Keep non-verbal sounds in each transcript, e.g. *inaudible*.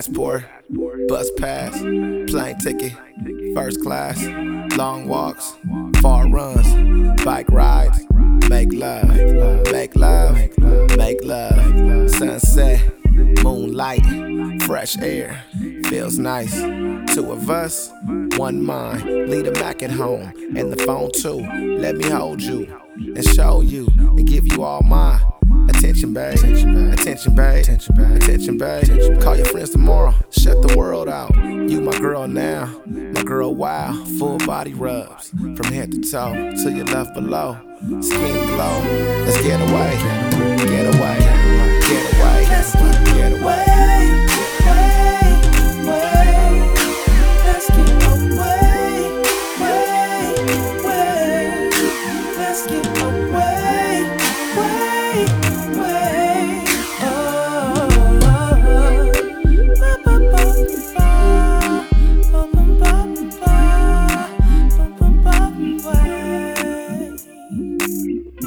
passport, bus pass, plane ticket, first class, long walks, far runs, bike rides, make love, make love, make love, sunset, moonlight, fresh air, feels nice. Two of us, one mind, leave the Mac at home, and the phone too. Let me hold you and show you and give you all my attention, babe. Attention, babe. Attention, babe. Attention, babe. Call your friends tomorrow. Shut the world out. You my girl now, my girl wow. Full body rubs from head to toe to your left below. Skin glow. Let's get away, get away, get away, get away.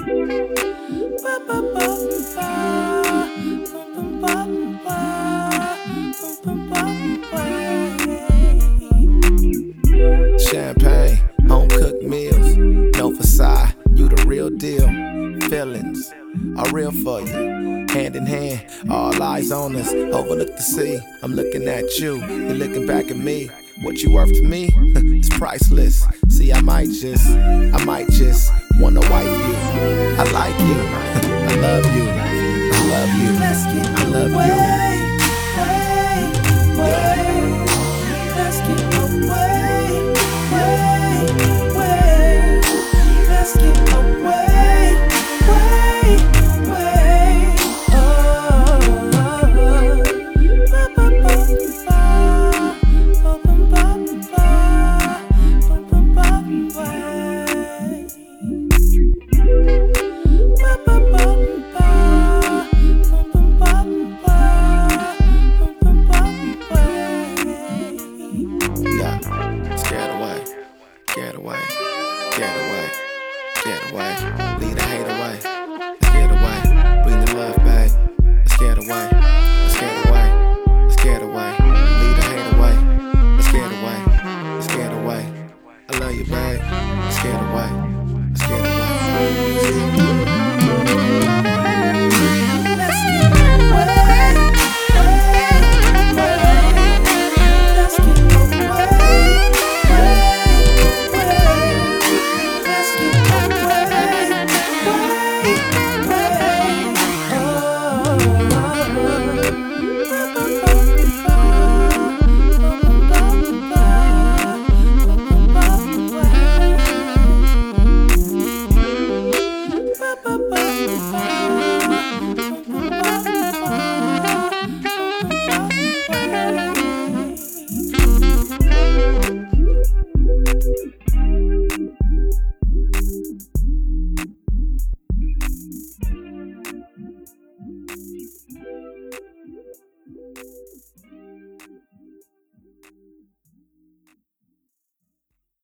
Champagne, home cooked meals, no facade, you the real deal. Feelings are real for you. Hand in hand, all eyes on us. Overlook the sea. I'm looking at you, you're looking back at me. What you worth to me? *laughs* it's priceless. See, I might just, I might just wanna wife you. I like you. *laughs* I love you. I love you. I love you. Yeah, scared away, get away, get away, get away. Lead the hate away,